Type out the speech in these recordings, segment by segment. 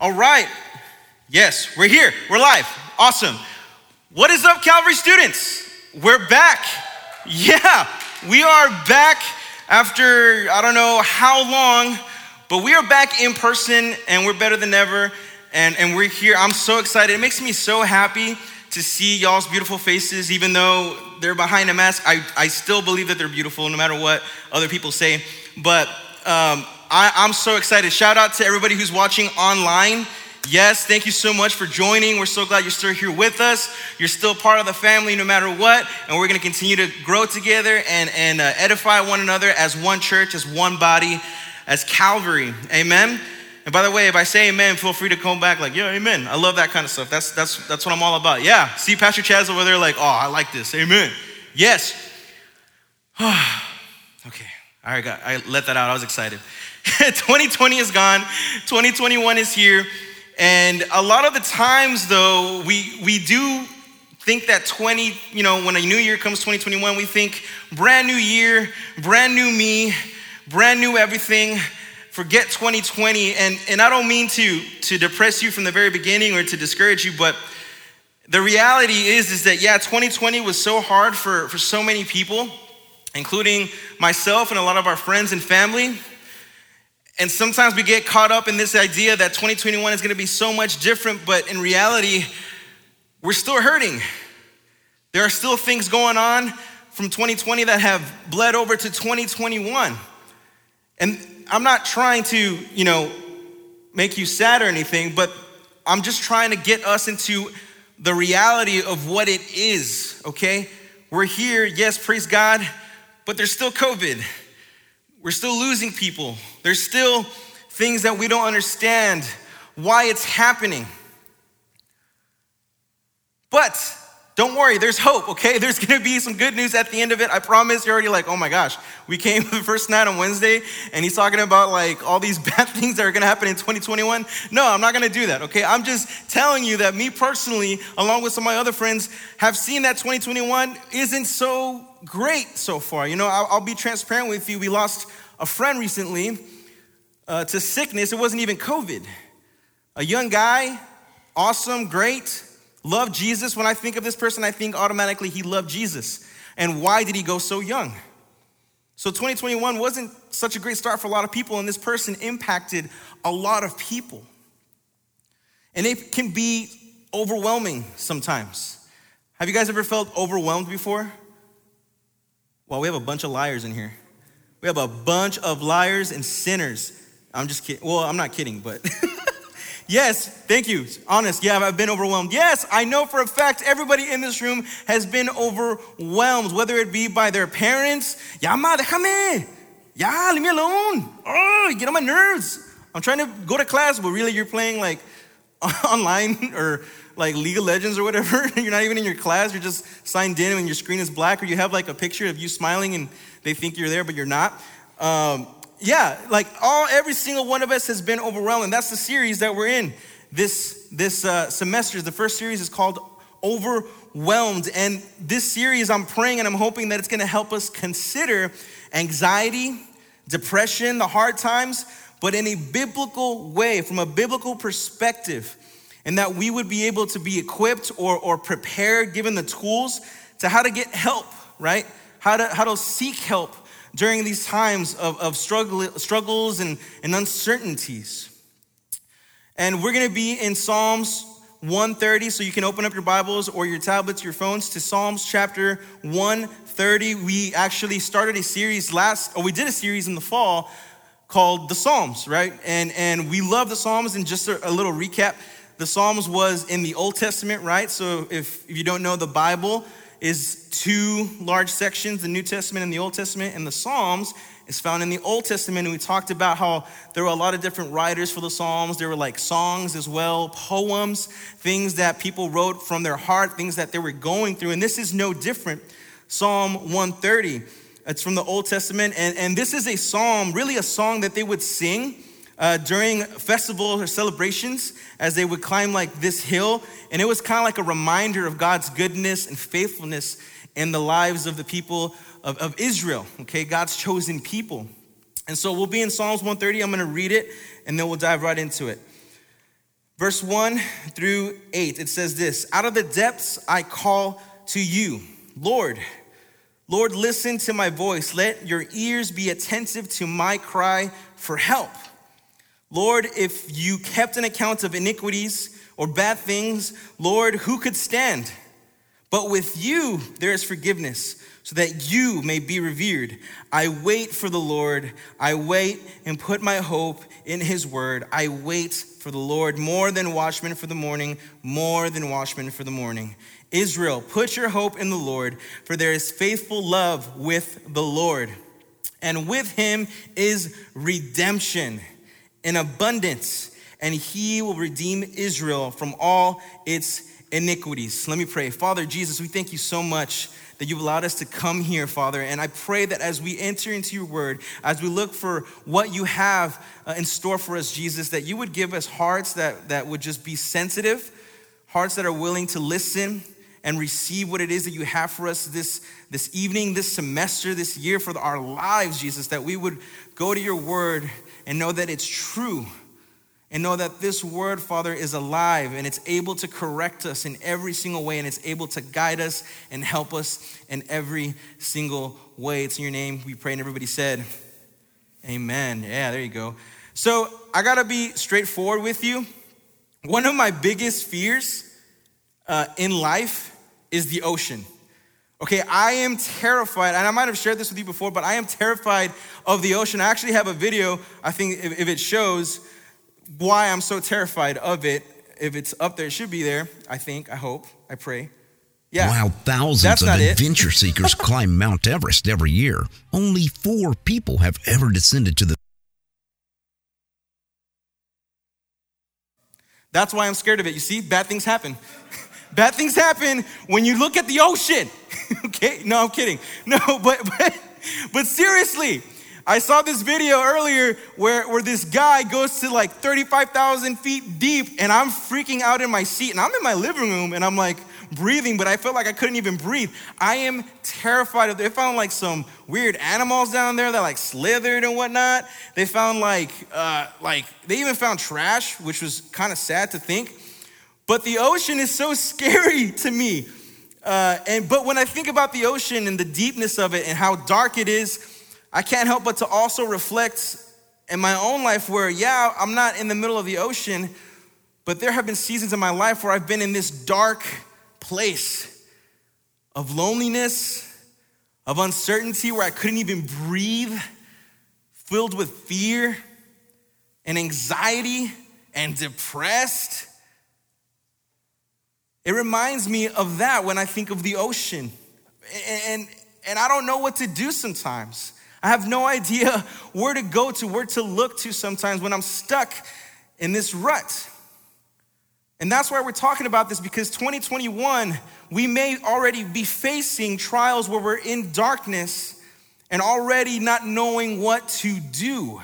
All right. Yes, we're here. We're live. Awesome. What is up, Calvary students? We're back. Yeah, we are back after I don't know how long, but we are back in person and we're better than ever. And, and we're here. I'm so excited. It makes me so happy to see y'all's beautiful faces, even though they're behind a mask. I, I still believe that they're beautiful, no matter what other people say. But um, I, I'm so excited. Shout out to everybody who's watching online. Yes, thank you so much for joining. We're so glad you're still here with us. You're still part of the family no matter what. And we're going to continue to grow together and, and uh, edify one another as one church, as one body, as Calvary. Amen. And by the way, if I say amen, feel free to come back like, yeah, amen. I love that kind of stuff. That's, that's, that's what I'm all about. Yeah. See Pastor Chaz over there like, oh, I like this. Amen. Yes. okay. I, got, I let that out. I was excited. 2020 is gone. 2021 is here. And a lot of the times, though, we, we do think that 20, you know, when a new year comes 2021, we think brand new year, brand new me, brand new everything. Forget 2020. And, and I don't mean to, to depress you from the very beginning or to discourage you, but the reality is, is that, yeah, 2020 was so hard for, for so many people, including myself and a lot of our friends and family. And sometimes we get caught up in this idea that 2021 is to be so much different, but in reality, we're still hurting. There are still things going on from 2020 that have bled over to 2021. And I'm not trying to, you know, make you sad or anything, but I'm just trying to get us into the reality of what it is, okay? We're here, yes, praise God, but there's still COVID. We're still losing people. There's still things that we don't understand why it's happening. But don't worry, there's hope, okay? There's gonna be some good news at the end of it. I promise you're already like, oh my gosh, we came the first night on Wednesday and he's talking about like all these bad things that are gonna happen in 2021. No, I'm not gonna do that, okay? I'm just telling you that me personally, along with some of my other friends, have seen that 2021 isn't so great so far. You know, I'll, I'll be transparent with you. We lost a friend recently uh, to sickness. It wasn't even COVID. A young guy, awesome, great, loved Jesus. When I think of this person, I think automatically he loved Jesus. And why did he go so young? So 2021 wasn't such a great start for a lot of people, and this person impacted a lot of people. And it can be overwhelming sometimes. Have you guys ever felt overwhelmed before? Well, we have a bunch of liars in here. We have a bunch of liars and sinners. I'm just kidding. Well, I'm not kidding, but yes, thank you. Honest, yeah, I've been overwhelmed. Yes, I know for a fact everybody in this room has been overwhelmed, whether it be by their parents. Ya, ma, déjame. Ya, leave me alone. Oh, you get on my nerves. I'm trying to go to class, but really you're playing like online or like League of Legends or whatever. you're not even in your class. You're just signed in and your screen is black, or you have like a picture of you smiling and they think you're there, but you're not. Um, yeah, like all every single one of us has been overwhelmed. And That's the series that we're in this this uh, semester. The first series is called Overwhelmed, and this series I'm praying and I'm hoping that it's going to help us consider anxiety, depression, the hard times, but in a biblical way, from a biblical perspective, and that we would be able to be equipped or or prepared, given the tools to how to get help, right? how to, how to seek help during these times of, of struggle, struggles and, and uncertainties. And we're gonna be in Psalms 130, so you can open up your Bibles or your tablets, your phones to Psalms chapter 130. We actually started a series last, or we did a series in the fall called the Psalms, right? And, and we love the Psalms, and just a, a little recap. The Psalms was in the Old Testament, right? So if, if you don't know the Bible, is two large sections the New Testament and the Old Testament, and the Psalms is found in the Old Testament. And we talked about how there were a lot of different writers for the Psalms. There were like songs as well, poems, things that people wrote from their heart, things that they were going through. And this is no different. Psalm 130. It's from the Old Testament. And, and this is a psalm, really a song that they would sing uh, during festivals or celebrations as they would climb like this hill. And it was kind of like a reminder of God's goodness and faithfulness in the lives of the people of, of Israel, okay, God's chosen people. And so we'll be in Psalms 130. I'm going to read it and then we'll dive right into it. Verse 1 through 8, it says this Out of the depths I call to you, Lord. Lord, listen to my voice. Let your ears be attentive to my cry for help. Lord, if you kept an account of iniquities or bad things, Lord, who could stand? But with you there is forgiveness, so that you may be revered. I wait for the Lord. I wait and put my hope in his word. I wait for the Lord more than watchmen for the morning, more than watchmen for the morning. Israel, put your hope in the Lord, for there is faithful love with the Lord. And with him is redemption in abundance, and he will redeem Israel from all its iniquities. Let me pray. Father Jesus, we thank you so much that you've allowed us to come here, Father. And I pray that as we enter into your word, as we look for what you have uh, in store for us, Jesus, that you would give us hearts that, that would just be sensitive, hearts that are willing to listen and receive what it is that you have for us this, this evening, this semester, this year, for our lives, Jesus, that we would go to your word and know that it's true and know that this word, Father, is alive and it's able to correct us in every single way and it's able to guide us and help us in every single way. It's in your name we pray, and everybody said, Amen. Yeah, there you go. So I gotta be straightforward with you. One of my biggest fears uh, in life is the ocean. Okay, I am terrified, and I might have shared this with you before, but I am terrified of the ocean. I actually have a video, I think, if, if it shows why I'm so terrified of it. If it's up there, it should be there, I think, I hope, I pray. Yeah. While thousands of adventure seekers climb Mount Everest every year, only four people have ever descended to the. That's why I'm scared of it. You see, bad things happen. bad things happen when you look at the ocean. okay? No, I'm kidding. No, but, but, but seriously, I saw this video earlier where, where this guy goes to like 35,000 feet deep, and I'm freaking out in my seat. And I'm in my living room, and I'm like breathing, but I felt like I couldn't even breathe. I am terrified of They found like some weird animals down there that like slithered and whatnot. They found like, uh, like, they even found trash, which was kind of sad to think. But the ocean is so scary to me. Uh, and but when I think about the ocean and the deepness of it and how dark it is, I can't help but to also reflect in my own life where, yeah, I'm not in the middle of the ocean, but there have been seasons in my life where I've been in this dark place of loneliness, of uncertainty, where I couldn't even breathe, filled with fear and anxiety and depressed. It reminds me of that when I think of the ocean. And, and I don't know what to do sometimes. I have no idea where to go to, where to look to sometimes when I'm stuck in this rut. And that's why we're talking about this because 2021, we may already be facing trials where we're in darkness and already not knowing what to do.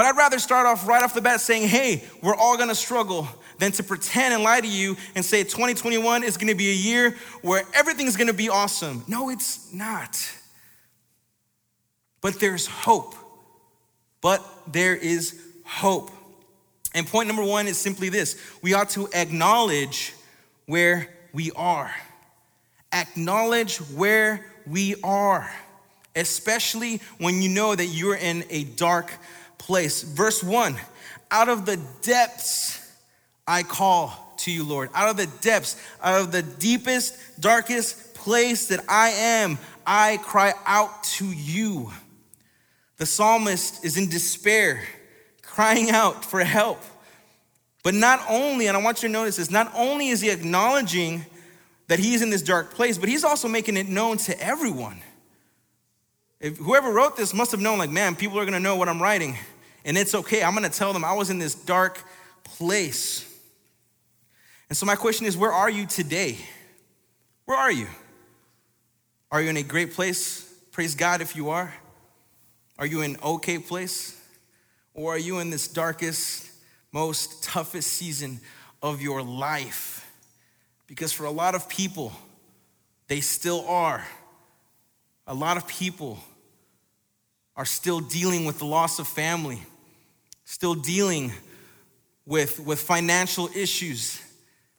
But I'd rather start off right off the bat saying, hey, we're all gonna struggle than to pretend and lie to you and say 2021 is gonna be a year where everything's gonna be awesome. No, it's not. But there's hope. But there is hope. And point number one is simply this we ought to acknowledge where we are. Acknowledge where we are, especially when you know that you're in a dark place. Verse one out of the depths I call to you, Lord. Out of the depths, out of the deepest, darkest place that I am, I cry out to you. The psalmist is in despair, crying out for help. But not only, and I want you to notice this, not only is he acknowledging that he's in this dark place, but he's also making it known to everyone. If whoever wrote this must have known, like, man, people are gonna know what I'm writing, and it's okay. I'm gonna tell them I was in this dark place. And so, my question is, where are you today? Where are you? Are you in a great place? Praise God if you are. Are you in okay place? Or are you in this darkest, most toughest season of your life? Because for a lot of people, they still are. A lot of people are still dealing with the loss of family, still dealing with, with financial issues,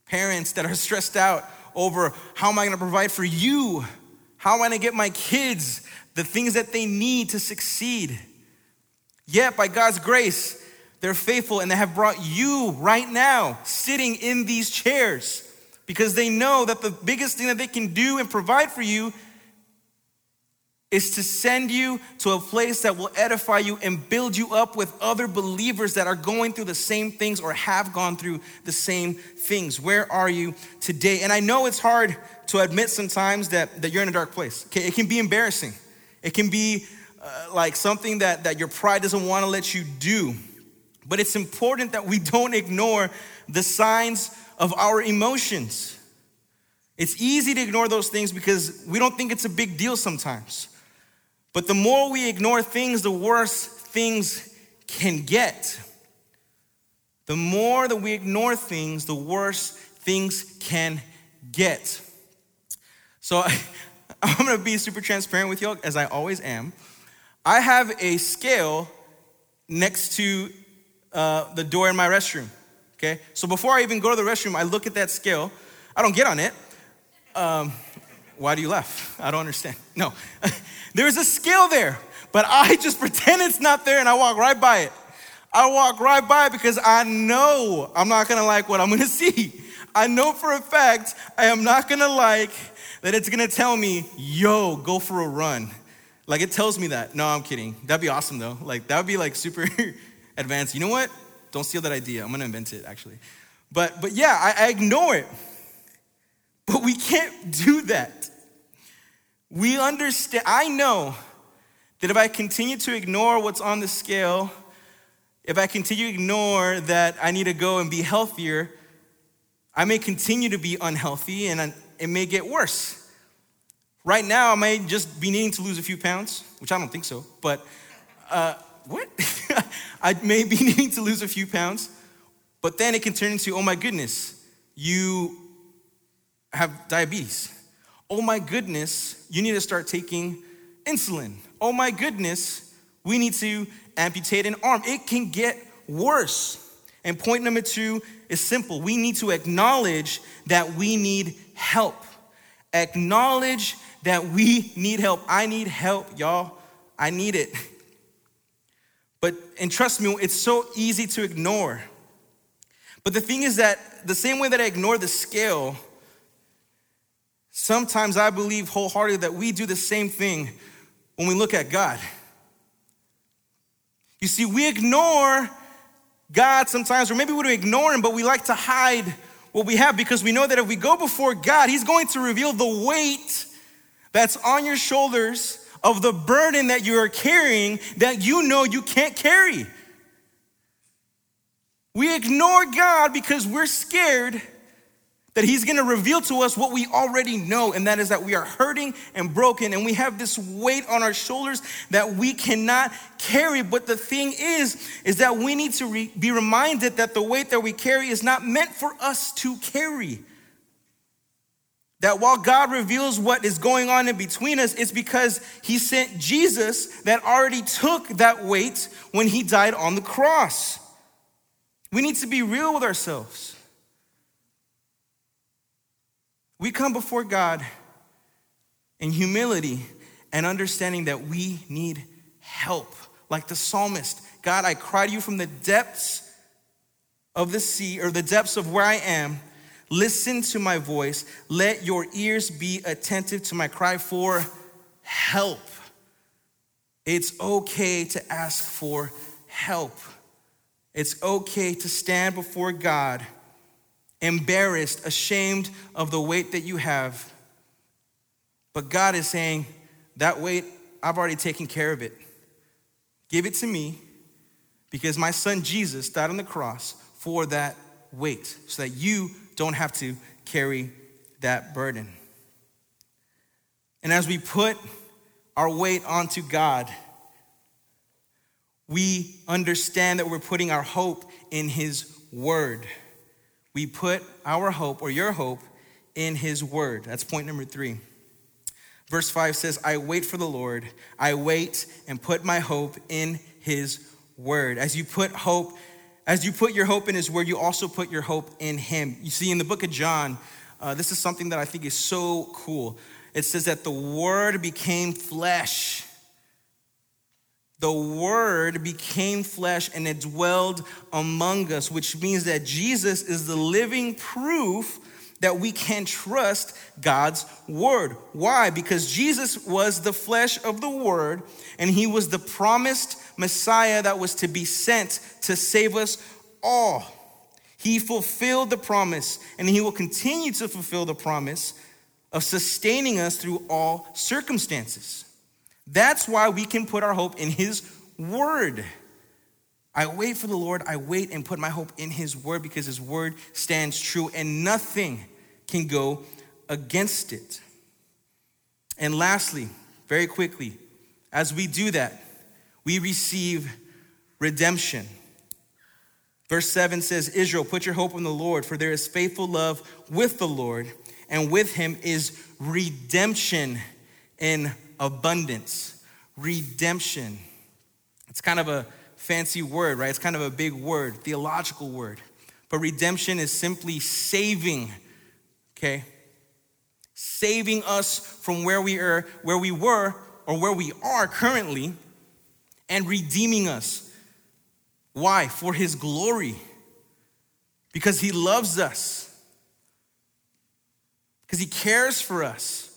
parents that are stressed out over how am I gonna provide for you? How am I gonna get my kids the things that they need to succeed? Yet, by God's grace, they're faithful and they have brought you right now sitting in these chairs because they know that the biggest thing that they can do and provide for you is to send you to a place that will edify you and build you up with other believers that are going through the same things or have gone through the same things. Where are you today? And I know it's hard to admit sometimes that, that you're in a dark place. Okay, it can be embarrassing. It can be uh, like something that, that your pride doesn't want to let you do. But it's important that we don't ignore the signs of our emotions. It's easy to ignore those things because we don't think it's a big deal sometimes. But the more we ignore things, the worse things can get. The more that we ignore things, the worse things can get. So I, am gonna be super transparent with you, as I always am. I have a scale next to uh, the door in my restroom. Okay, so before I even go to the restroom, I look at that scale. I don't get on it. Um, why do you laugh? I don't understand. No. There's a scale there, but I just pretend it's not there and I walk right by it. I walk right by it because I know I'm not gonna like what I'm gonna see. I know for a fact I am not gonna like that it's gonna tell me, yo, go for a run. Like it tells me that. No, I'm kidding. That'd be awesome though. Like that would be like super advanced. You know what? Don't steal that idea. I'm gonna invent it actually. But but yeah, I, I ignore it. But we can't do that. We understand, I know that if I continue to ignore what's on the scale, if I continue to ignore that I need to go and be healthier, I may continue to be unhealthy and it may get worse. Right now, I may just be needing to lose a few pounds, which I don't think so, but uh, what? I may be needing to lose a few pounds, but then it can turn into, oh my goodness, you have diabetes oh my goodness, you need to start taking insulin. Oh my goodness, we need to amputate an arm. It can get worse. And point number two is simple we need to acknowledge that we need help. Acknowledge that we need help. I need help, y'all. I need it. But, and trust me, it's so easy to ignore. But the thing is that the same way that I ignore the scale, Sometimes I believe wholeheartedly that we do the same thing when we look at God. You see, we ignore God sometimes, or maybe we don't ignore Him, but we like to hide what we have because we know that if we go before God, He's going to reveal the weight that's on your shoulders of the burden that you are carrying that you know you can't carry. We ignore God because we're scared that he's gonna reveal to us what we already know, and that is that we are hurting and broken, and we have this weight on our shoulders that we cannot carry. But the thing is, is that we need to re- be reminded that the weight that we carry is not meant for us to carry. That while God reveals what is going on in between us, it's because he sent Jesus that already took that weight when he died on the cross. We need to be real with ourselves. We come before God in humility and understanding that we need help. Like the psalmist, God, I cry to you from the depths of the sea or the depths of where I am. Listen to my voice. Let your ears be attentive to my cry for help. It's okay to ask for help. It's okay to stand before God embarrassed, ashamed of the weight that you have. But God is saying, that weight, I've already taken care of it. Give it to me because my son Jesus died on the cross for that weight so that you don't have to carry that burden. And as we put our weight onto God, we understand that we're putting our hope in His Word. We put our hope or your hope in his word. That's point number three. Verse 5 says, I wait for the Lord. I wait and put my hope in his word. As you put hope as you put your hope in His Word, you also put your hope in Him. You see, in the book of John, uh, this is something that I think is so cool. It says that the Word became flesh. The Word became flesh and it dwelled among us, which means that Jesus is the living proof that we can trust God's word. Why? Because Jesus was the flesh of the word and he was the promised Messiah that was to be sent to save us all. He fulfilled the promise and he will continue to fulfill the promise of sustaining us through all circumstances. That's why we can put our hope in his word. I wait for the Lord. I wait and put my hope in His word because His word stands true and nothing can go against it. And lastly, very quickly, as we do that, we receive redemption. Verse 7 says, Israel, put your hope in the Lord, for there is faithful love with the Lord, and with him is redemption in abundance. Redemption. It's kind of a fancy word, right? It's kind of a big word, theological word. But redemption is simply saving okay? Saving us from where we are, where we were, or where we are currently, and redeeming us. Why? For his glory. Because he loves us. Because he cares for us.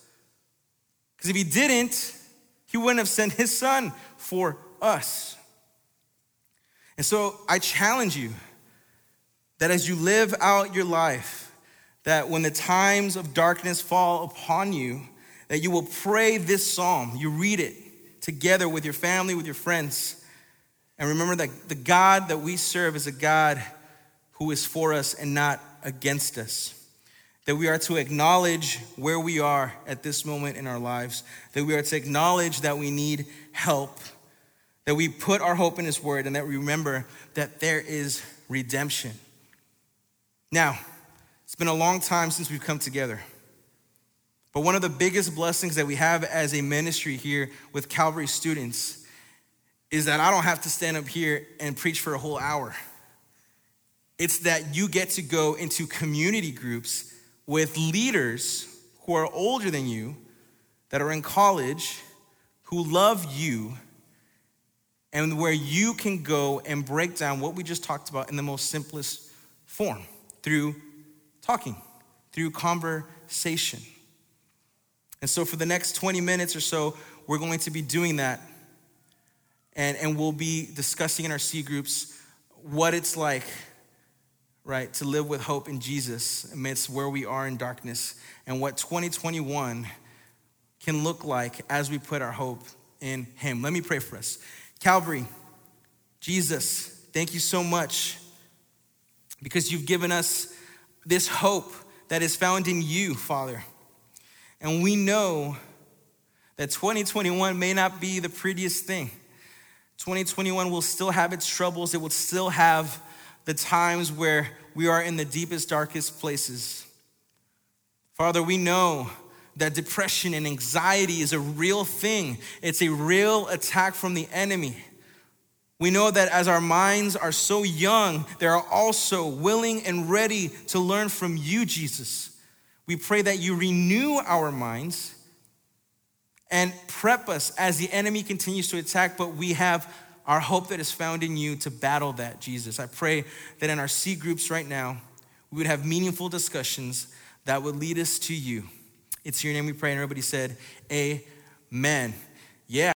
Because if he didn't, he wouldn't have sent his son for us. And so I challenge you that as you live out your life, that when the times of darkness fall upon you, that you will pray this psalm. You read it together with your family, with your friends. And remember that the God that we serve is a God who is for us and not against us. That we are to acknowledge where we are at this moment in our lives. That we are to acknowledge that we need help. That we put our hope in His Word and that we remember that there is redemption. Now, it's been a long time since we've come together. But one of the biggest blessings that we have as a ministry here with Calvary students is that I don't have to stand up here and preach for a whole hour. It's that you get to go into community groups with leaders who are older than you, that are in college, who love you, and where you can go and break down what we just talked about in the most simplest form through talking, through conversation. And so, for the next 20 minutes or so, we're going to be doing that. And, and we'll be discussing in our C groups what it's like, right, to live with hope in Jesus amidst where we are in darkness and what 2021 can look like as we put our hope in Him. Let me pray for us. Calvary, Jesus, thank you so much because you've given us this hope that is found in you, Father. And we know that 2021 may not be the prettiest thing. 2021 will still have its troubles, it will still have the times where we are in the deepest, darkest places. Father, we know that depression and anxiety is a real thing, it's a real attack from the enemy. We know that as our minds are so young, they are also willing and ready to learn from you, Jesus. We pray that you renew our minds and prep us as the enemy continues to attack, but we have our hope that is found in you to battle that, Jesus. I pray that in our C groups right now, we would have meaningful discussions that would lead us to you. It's your name we pray, and everybody said, Amen. Yeah.